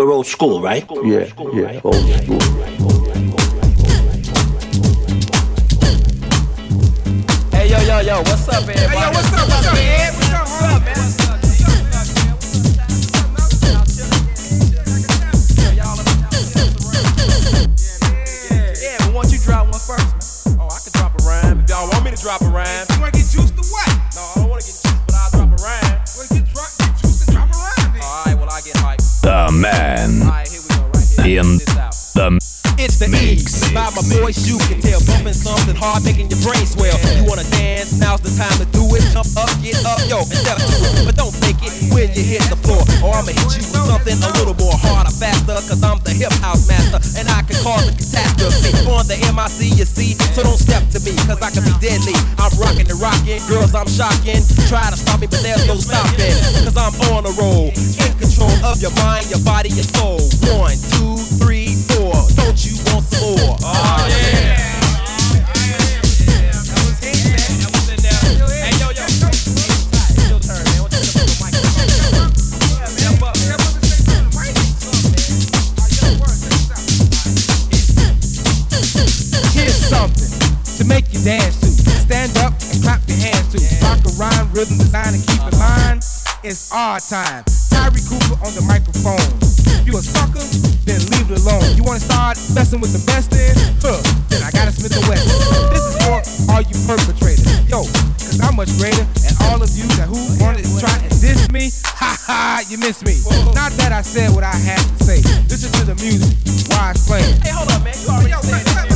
We're old school, right? Yeah, yeah, old school. Hey yo yo yo, what's up, everybody? Hey yo, what's up, what's up, man? My voice, you can tell. Bumping something hard, making your brain swell. You wanna dance? Now's the time to do it. Jump up, get up, yo, and step to it. But don't fake it when you hit the floor. Or I'ma hit you with something a little more harder, faster. Cause I'm the hip house master. And I can cause a catastrophe. On the MIC, you see. So don't step to me, cause I can be deadly. I'm rocking and rocking. Girls, I'm shocking. Try to stop me, but there's no stopping. Cause I'm on a roll. In control of your mind, your body, your soul. One, two, three, more? Oh, yeah. Make you dance to. Stand up and clap your hands to. Rock a rhyme, rhythm design, and keep in mind, it's our time. Tyree Cooper on the microphone. If You a sucker? Then leave alone. You wanna start messing with the best then? Huh, then I gotta Smith and West. This is for all you perpetrators. Yo, cause I'm much greater, and all of you that who wanted to try and diss me, ha ha, you miss me. Not that I said what I had to say. Listen to the music while it's playing. Hey, hold up, man. You already said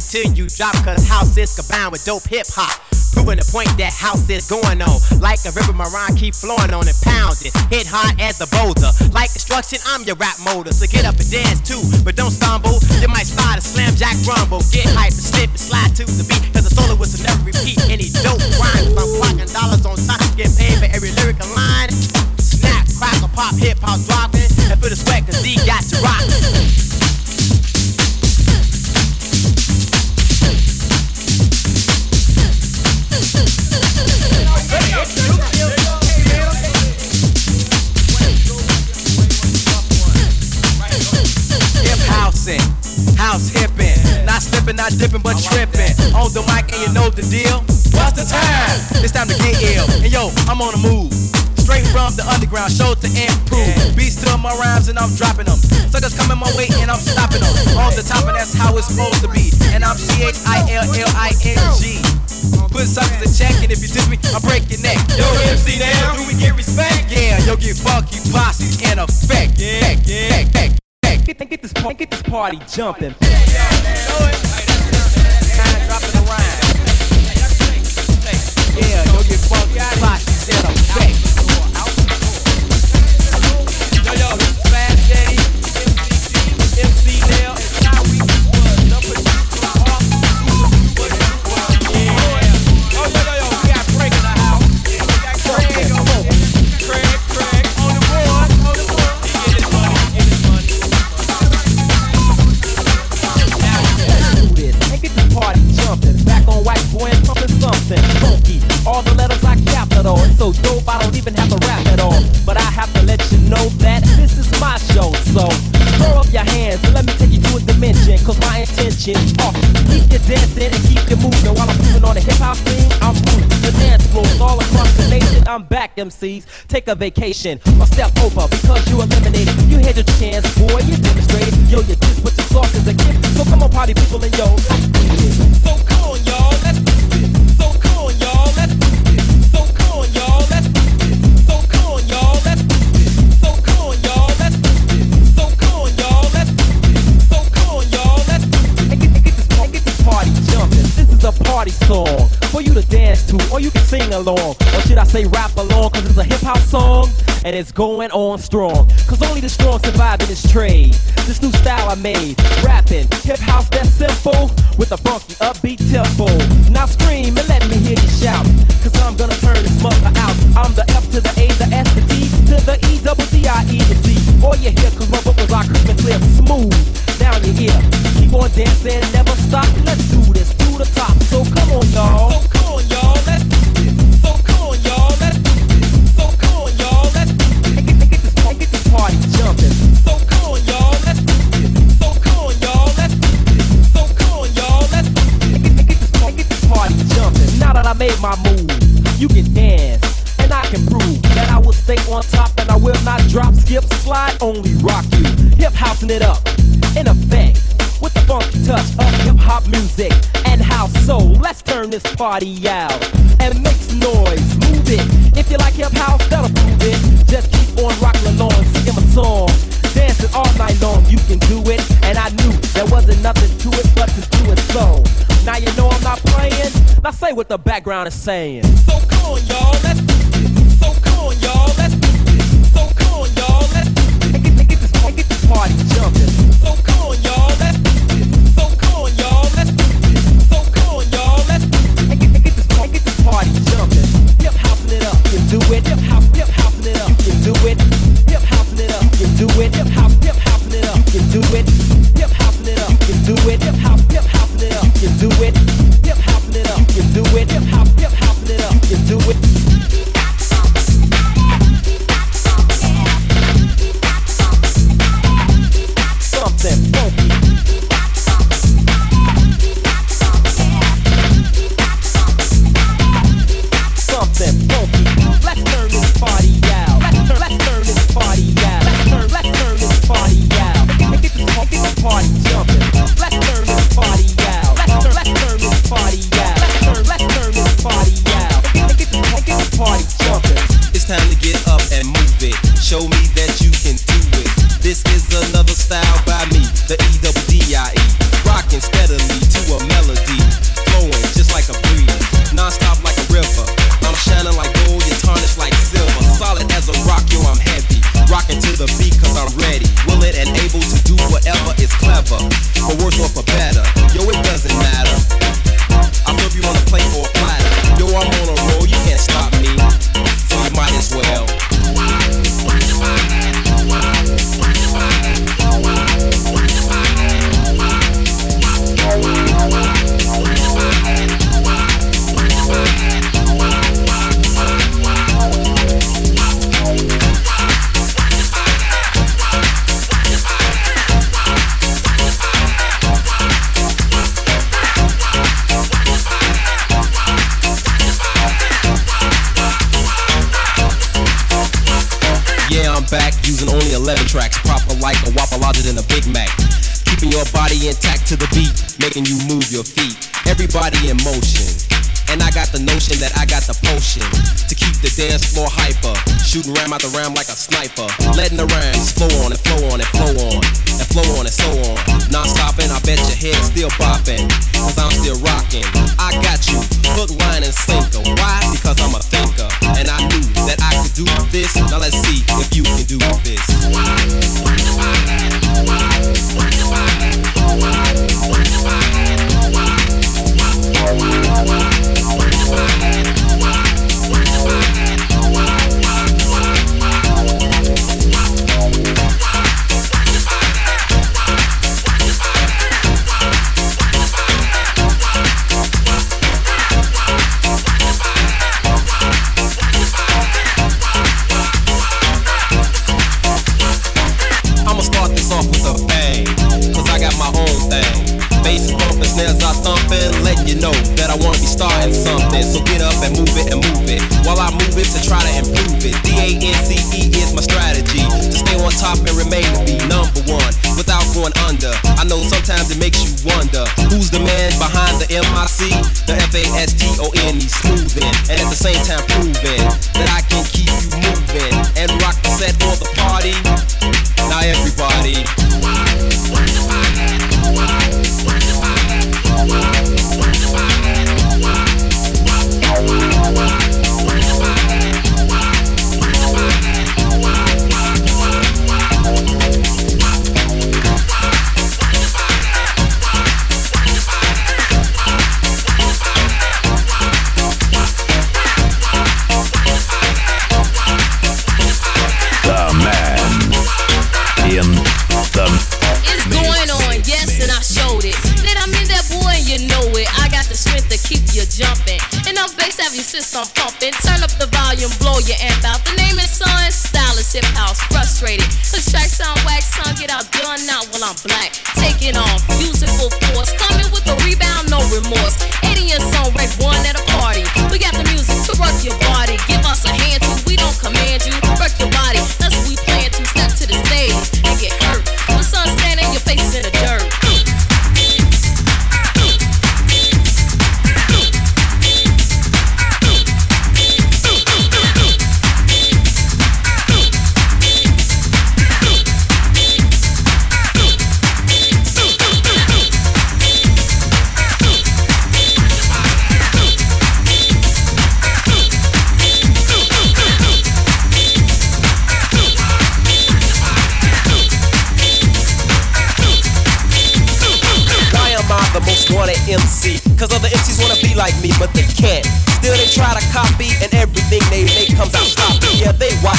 until you drop, cause house is combined with dope hip hop. Proving the point that house is going on. Like a river, my rhyme keep flowing on and pounding. Hit hard as a boulder. Like destruction, I'm your rap motor. So get up and dance too, but don't stumble. You might start a slam jack rumble. Get hype and slip and slide to the beat. Cause the solo was will never repeat any dope rhymes. I'm clocking dollars on time, getting paid for every lyrical line. Snap, crackle, pop, hip hop dropping. And for the sweat, cause D got to rock. Slipping, not dipping, but tripping. On the mic and you know the deal. What's the time? It's time to get ill. And yo, I'm on the move. Straight from the underground, show to improve. Beats to my rhymes and I'm dropping them. Suckers coming my way and I'm stopping them. On the top and that's how it's supposed to be. And I'm C H I L L I N G. Put suckers in check and if you diss me, I break your neck. Yo, MC now, do we get respect? Yeah, yo, get funky posse in effect. Yeah, yeah, yeah. Get, get this party, get this party jumping. Yeah, yo, get funky effect. Yo, yo, MCs. Take a vacation or step over because you eliminated. You had your chance, boy. You demonstrated. Yo, you just put your sauce as a gift. So come on, party people and yo. So come on, y'all. Let's do this. So come on, y'all. Let's do this. So come on, y'all. Let's do this. So come on, y'all. Let's do this. So come on, y'all. Let's do this. So come on, y'all. Let's do this. So come on, y'all. Let's do this. And get, get this, and get this party jumping. This is a party song for you to dance to, or you can sing along, or should I say rap along, cause it's a hip hop song, and it's going on strong, cause only the strong survive in this trade, this new style I made, rapping, hip house that's simple, with a funky upbeat tempo, now scream and let me hear you shout, cause I'm gonna turn this mother out, I'm the F to the A, the S, the D, to the E, double D, I, E, to D, all you hear cause my vocals are crisp and clear, smooth, down your ear, keep on dancing, never stop, let's do so come on, y'all. So come on, y'all. Let's do this. So come on, y'all. Let's do this. So come on, y'all. Let's do this. Get, party. So come on, y'all. Let's do this. So come on, y'all. Let's do this. So come on, y'all. Let's do this. Get, party. Now that I made my move, you can dance. And I can I will stay on top and I will not drop, skip, slide, only rock you. Hip it up in with funky touch of hip hop music. So let's turn this party out and make some noise. Move it. If you like hip house, that'll prove it. Just keep on rocking on, singing my song. Dancing all night long, you can do it. And I knew there wasn't nothing to it but to do it so. Now you know I'm not playing. Now say what the background is saying. So come on, y'all, let's do this. So come on, y'all, let's do this. So come on, y'all, let's do this. And get, get, this, and get this party jumping. So come on, y'all, let's party jumping. Hip hopping it up, you can do it. Hip hop, hip hopping it up, you can do it. Hip hopping it up, you can do it. Hip hop, hip hopping it up, you can do it. Hip hopping it up, you can do it. Hip hop, hip hopping it up, you can do it. Hip hopping it up, you can do it. Hip hop I'm out the ram like a snap. makes you wonder who's the man behind the MIC, the F A S T O N E, smoothing, and at the same time proving.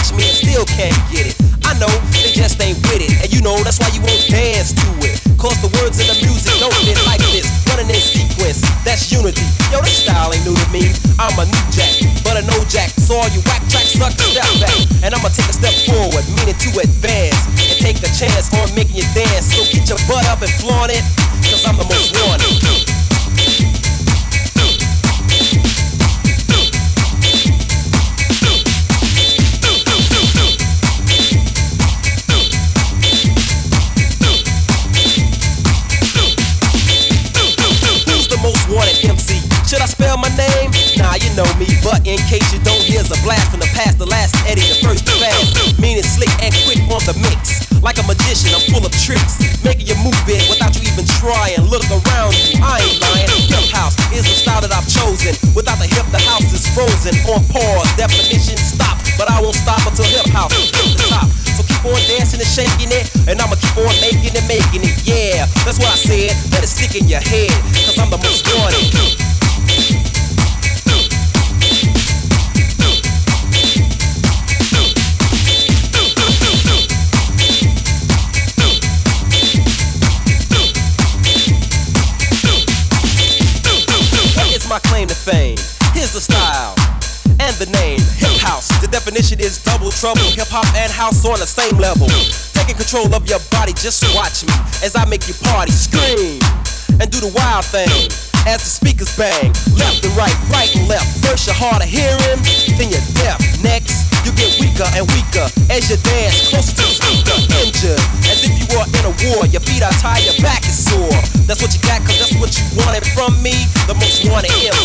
watch me and still can't get it. I know they just ain't with it, and you know that's why you won't dance to it. Cause the words in the music don't fit like this, running in sequence, that's unity. Yo, this style ain't new to me. I'm a new jack, but an old jack. So all you whack track suckin' step back, and I'ma take a step forward, meaning to advance and take a chance on making you dance. So get your butt up and flaunt it. house on the same level. Taking control of your body, just watch me as I make you party, scream, and do the wild thing. As the speakers bang, left and right, right and left. First you're hard of hearing, then you're deaf. Next, you get weaker and weaker as you dance closer to the speaker. Injured, as if you were in a war. Your feet are tired, your back is sore. That's what you got, cause that's what you wanted from me. The most wanted MC.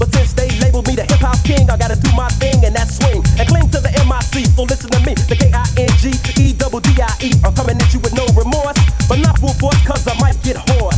But since they labeled me the hip hop king, I gotta do my thing and that swing and cling to the MIC. So listen to me, the K I N G E double D I E. I'm coming at you with no remorse, but not full force, cause I might get hoarse.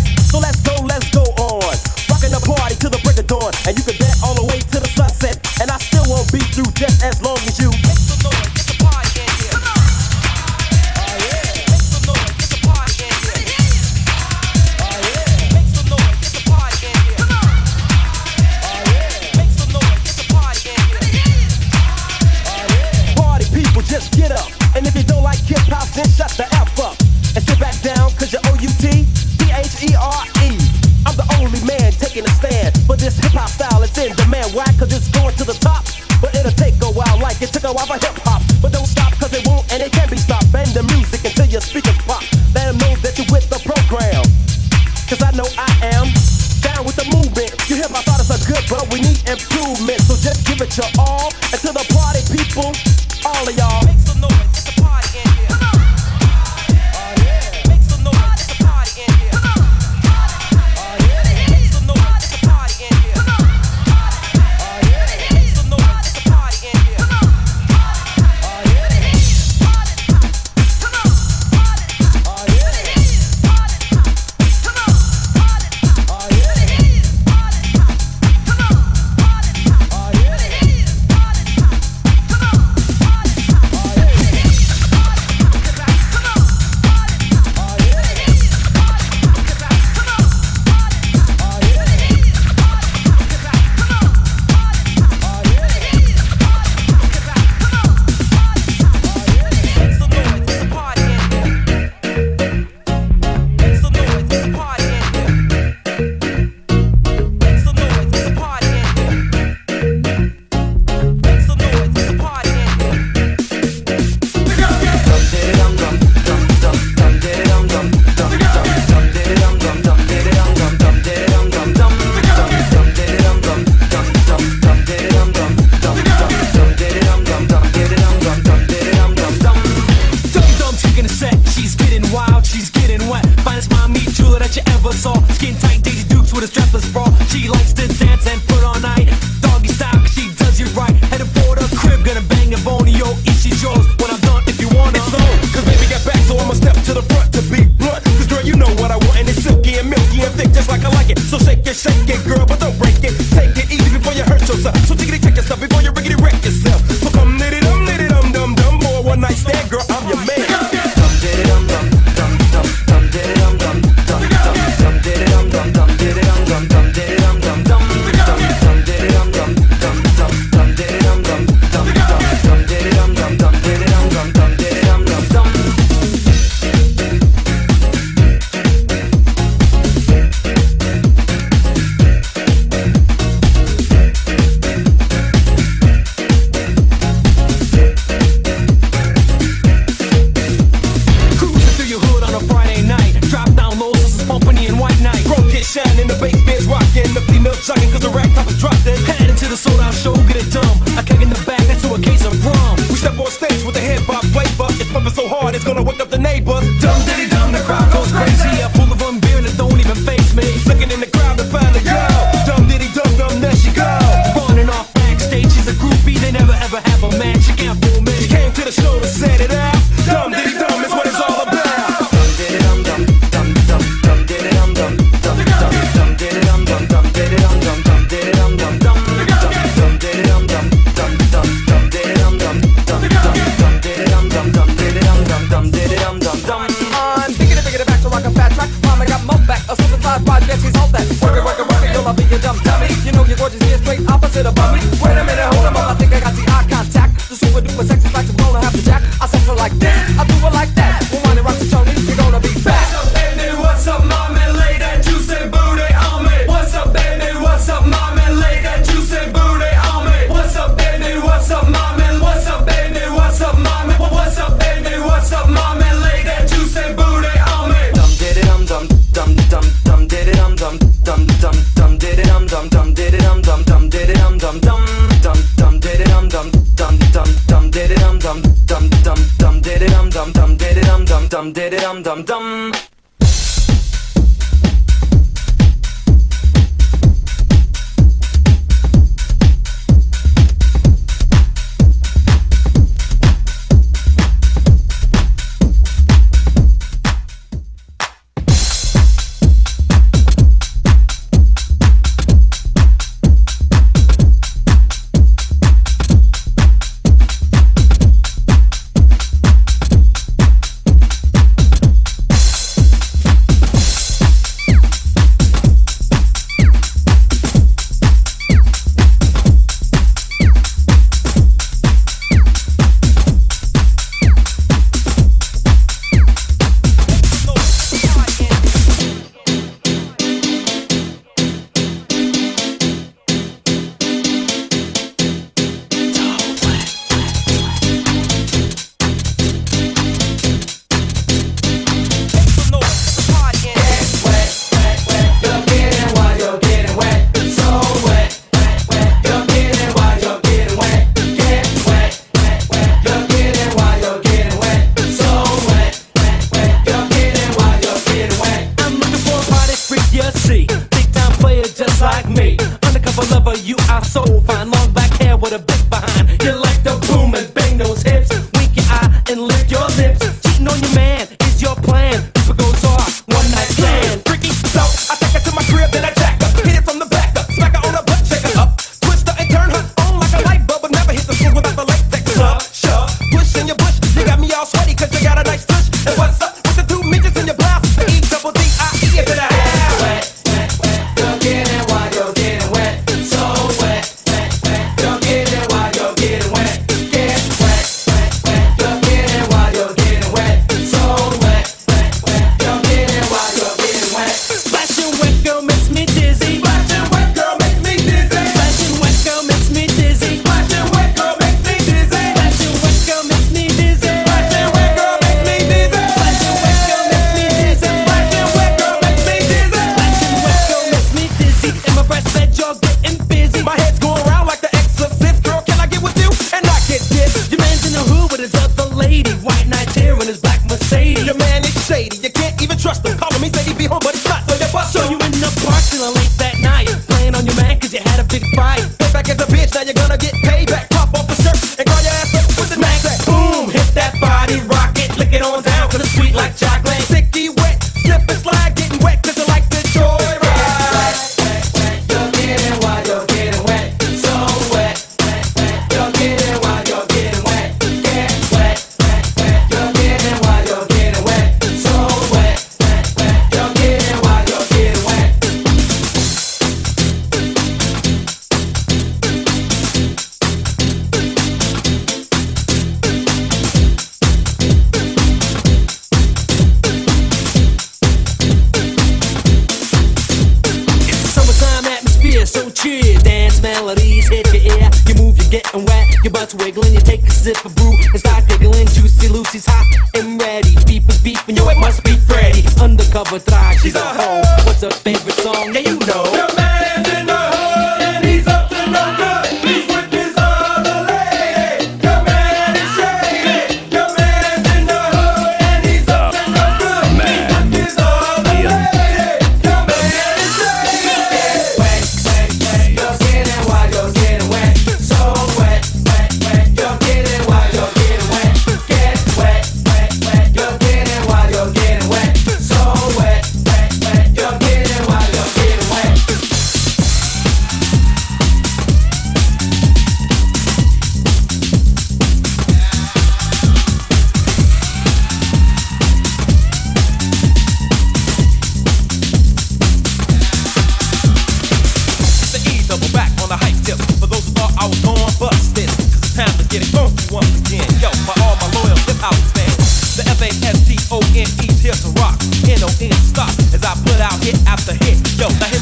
stop as I put out hit after hit. Yo, now hit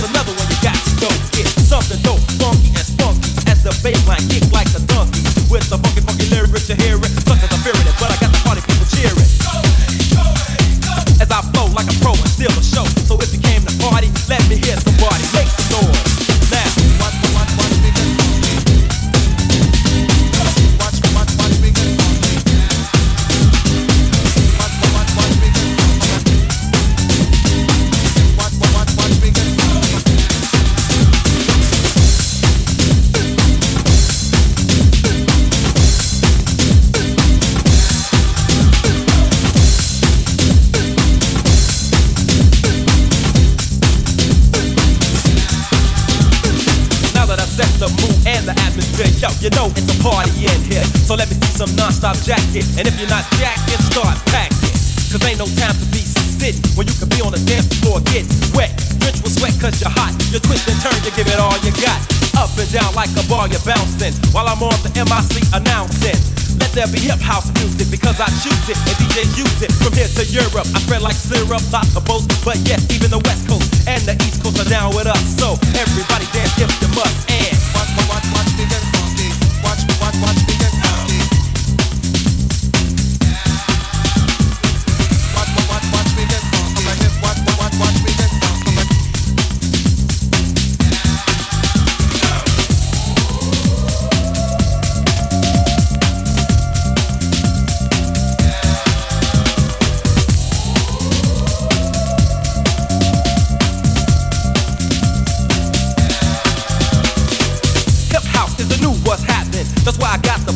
and it from here to Europe. I spread like syrup, lots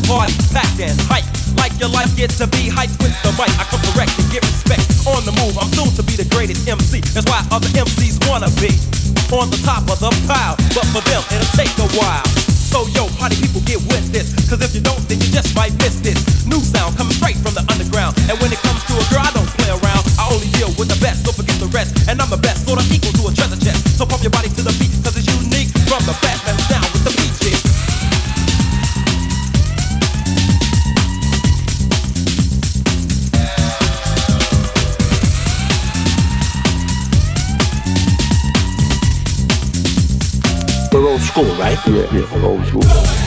Hard, tap dance, hype. Like your life gets to be hyped with the mic. I come correct and get respect on the move. I'm soon to be the greatest MC. That's why other MCs wanna be on the top of the pile. But for them, it'll take a while. So yo, how do people get with this? Cause if you don't, then you just might miss this. New sound coming straight from the underground. And when it comes to a girl, I Yeah, yeah, old school.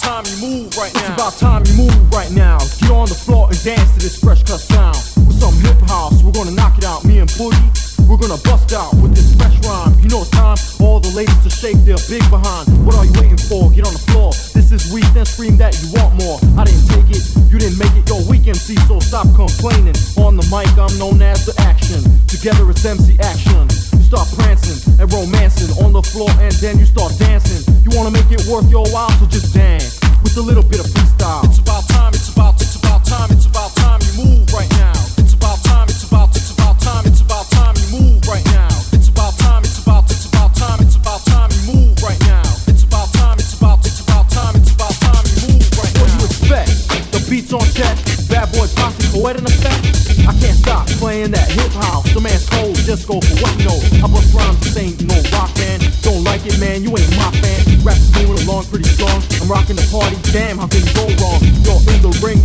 Time you move right now. It's about time you move right now. Get on the floor and dance to this fresh cut sound. With some hip house, we're gonna knock it out. Me and Boogie, we're gonna bust out with this fresh rhyme. You know it's time, all the ladies to shake their big behind. What are you waiting for? Get on the floor. This is weak, then scream that you want more. I didn't take it, you didn't make it. Yo, weak MC, so stop complaining. On the mic, I'm known as the action. Together it's MC action. Start prancing and romancing on the floor, and then you start dancing. You wanna make it worth your while, so just dance with a little bit of freestyle. It's about time, it's about, it's about time, it's about time you move right now. It's about time, it's about, it's about time, it's about time you move right now. It's about time, it's about, it's about time, it's about time you move right now. It's about time, it's about, it's about time, it's about time you move right now. What do you expect? The beats on check, bad boy posse, poet in effect. I can't stop playing that hip house. The man's cold, just go for what this ain't no rock band. Don't like it, man, you ain't my fan. Rap's moving along pretty strong. I'm rocking the party, damn, how can you go wrong? You're in the ring,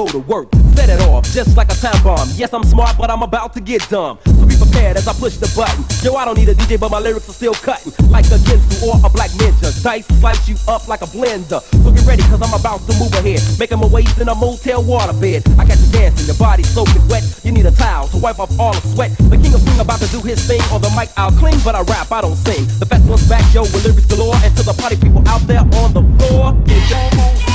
go to work. Set it off, just like a time bomb. Yes, I'm smart, but I'm about to get dumb. So be prepared as I push the button. Yo, I don't need a DJ, but my lyrics are still cutting. Like a Ginsu or a black ninja. Dice slice you up like a blender. So get ready, cause I'm about to move ahead. Making my waves in a motel waterbed. I got you dancing, your body soaking wet. You need a towel to wipe off all the sweat. The king of swing about to do his thing. On the mic, I'll cling, but I rap, I don't sing. The best one's back, yo, with lyrics galore. And to the party people out there on the floor. Get your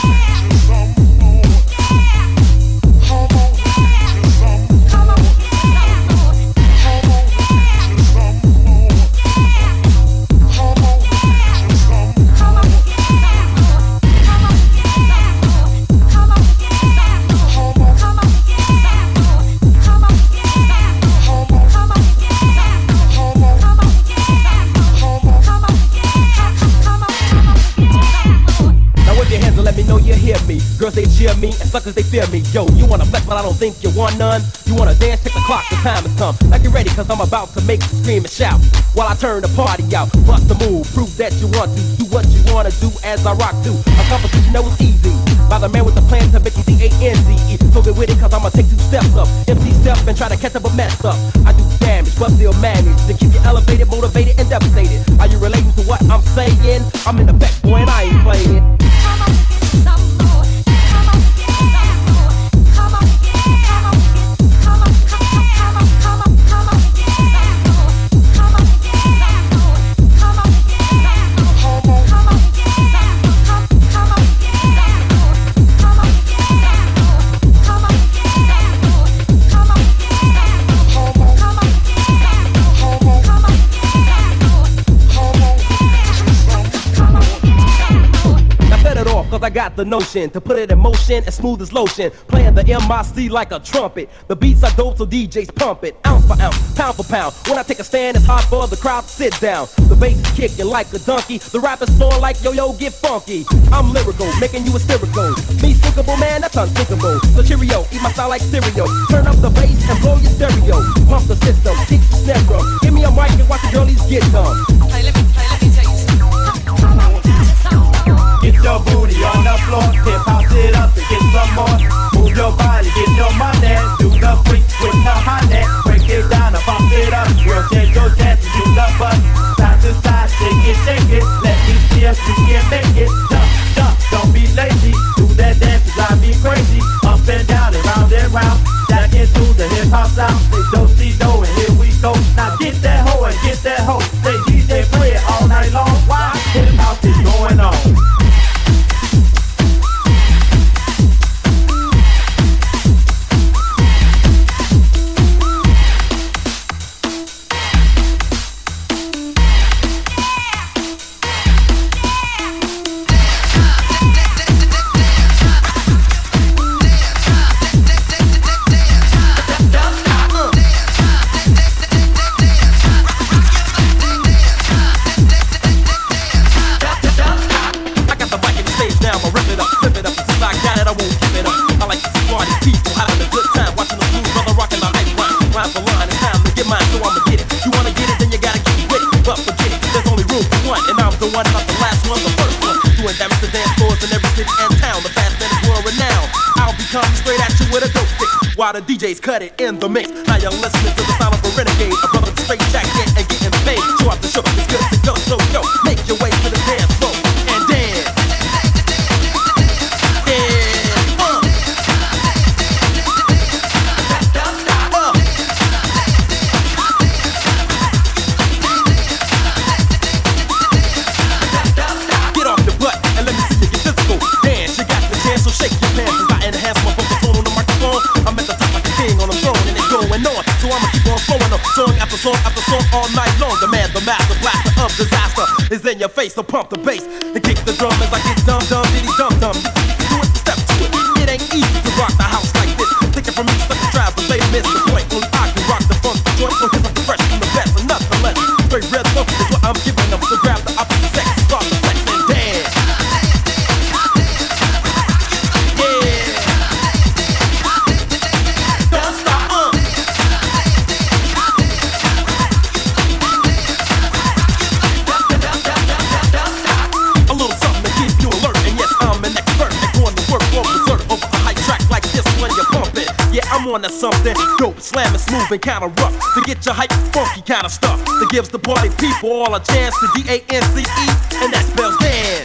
suckers they fear me. Yo, you wanna flex but I don't think you want none. You wanna dance, check the clock, the time has come. Now get ready cause I'm about to make you scream and shout. While I turn the party out, bust the move, prove that you want to. Do what you wanna do as I rock to. A competition that was easy. By the man with the plan to make you D-A-N-Z-E. So get with it cause I'ma take two steps up. MC step and try to catch up but mess up. I do damage but still manage to keep you elevated, motivated, and devastated. Are you relating to what I'm saying? I'm in the back, boy, and I ain't playing. The notion to put it in motion as smooth as lotion. Playing the MIC like a trumpet. The beats are dope, so DJs pump it. Ounce for ounce, pound for pound. When I take a stand, it's hard for the crowd to sit down. The bass is kicking like a donkey. The rappers snore like yo yo, get funky. I'm lyrical, making you hysterical. Me thinkable, man, that's unthinkable. So cheerio, eat my style like cereal. Turn up the bass and blow your stereo. Pump the system, kick the snare drum. Give me a mic and watch the girlies get dumb. Get your booty on the floor, hip hop it up and get some more. Move your body, get your money, do the freak with the honey. Break it down and pump it up, girl, shake your dance and do the butt. Side to side, shake it, shake it. Let me see if you can make it. Jump, jump, don't be lazy. Do that dance, drive me crazy. Up and down and round and round. Jack into the hip hop sound. Say don't see do and here we go. Now get that hoe and get that hoe. Say DJ play it all night long. On to something dope, slamming, smooth, and kinda rough to get your hype, funky kinda stuff that gives the party people all a chance to D A N C E, and that spells dance. Dance.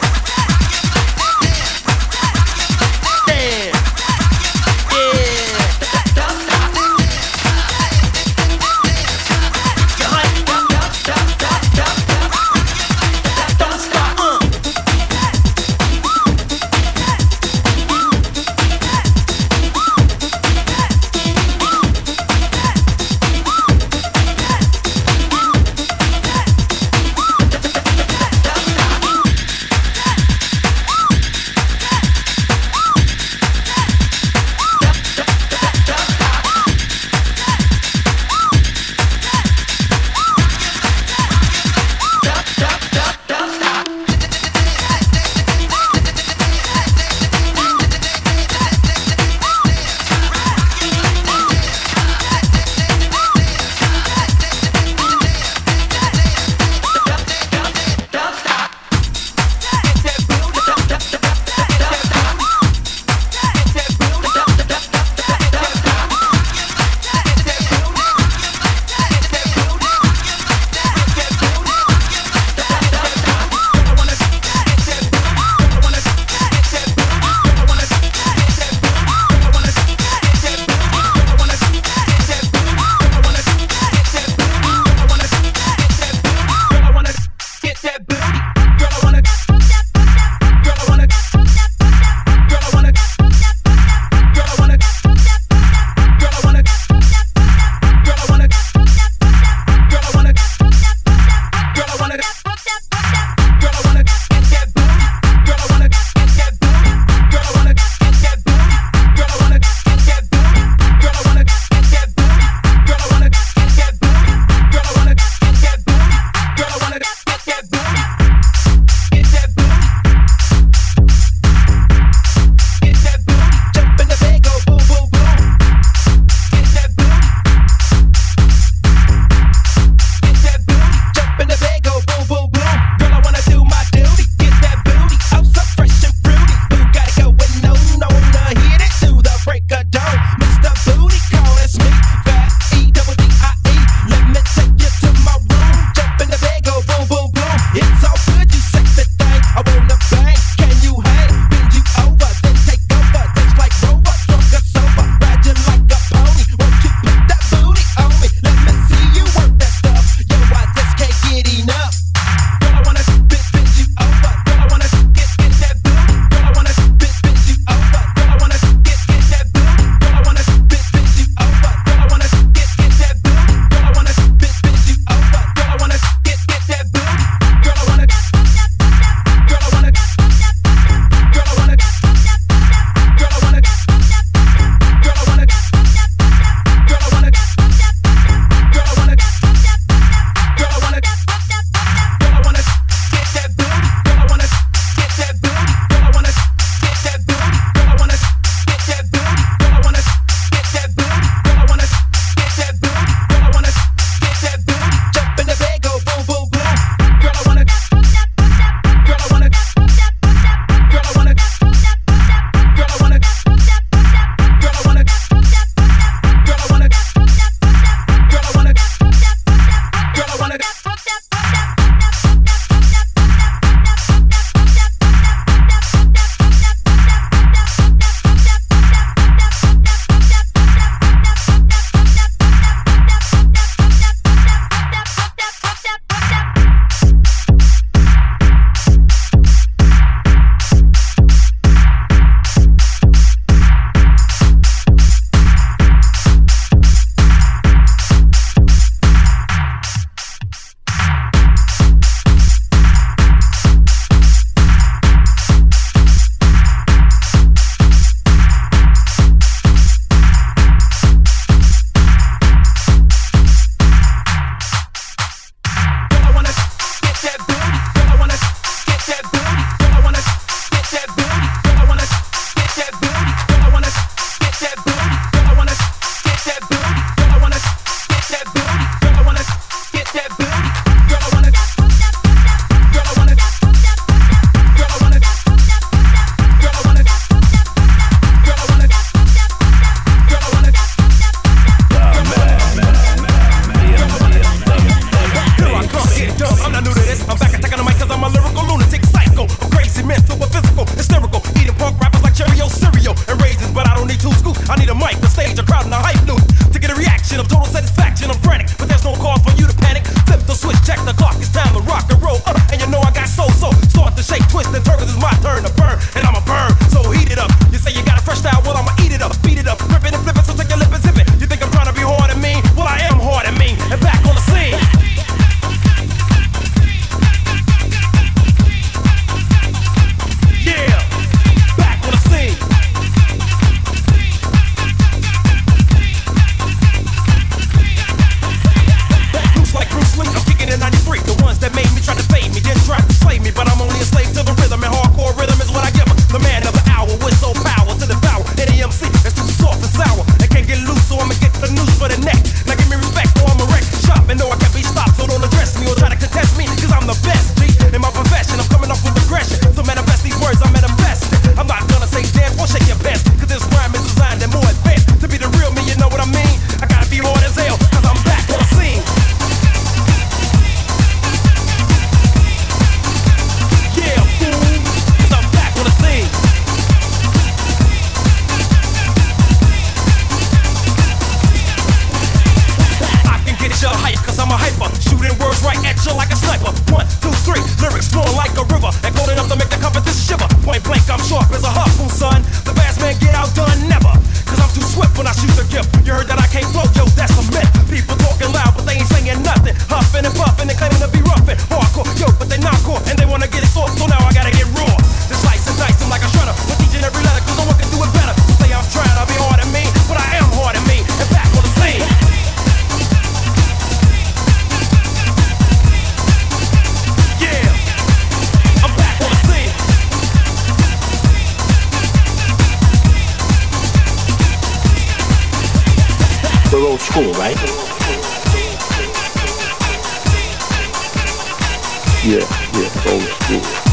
Yeah, yeah, old school.